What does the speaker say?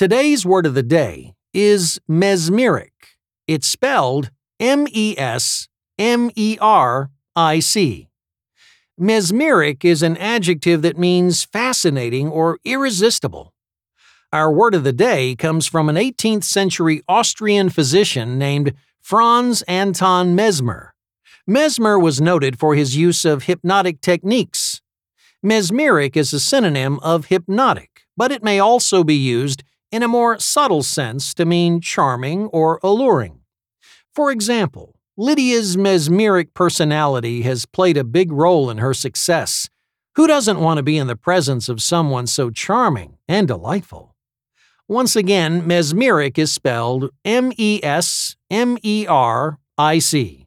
Today's word of the day is mesmeric. It's spelled M E S M E R I C. Mesmeric is an adjective that means fascinating or irresistible. Our word of the day comes from an 18th century Austrian physician named Franz Anton Mesmer. Mesmer was noted for his use of hypnotic techniques. Mesmeric is a synonym of hypnotic, but it may also be used in a more subtle sense to mean charming or alluring. For example, Lydia's mesmeric personality has played a big role in her success. Who doesn't want to be in the presence of someone so charming and delightful? Once again, mesmeric is spelled M E S M E R I C.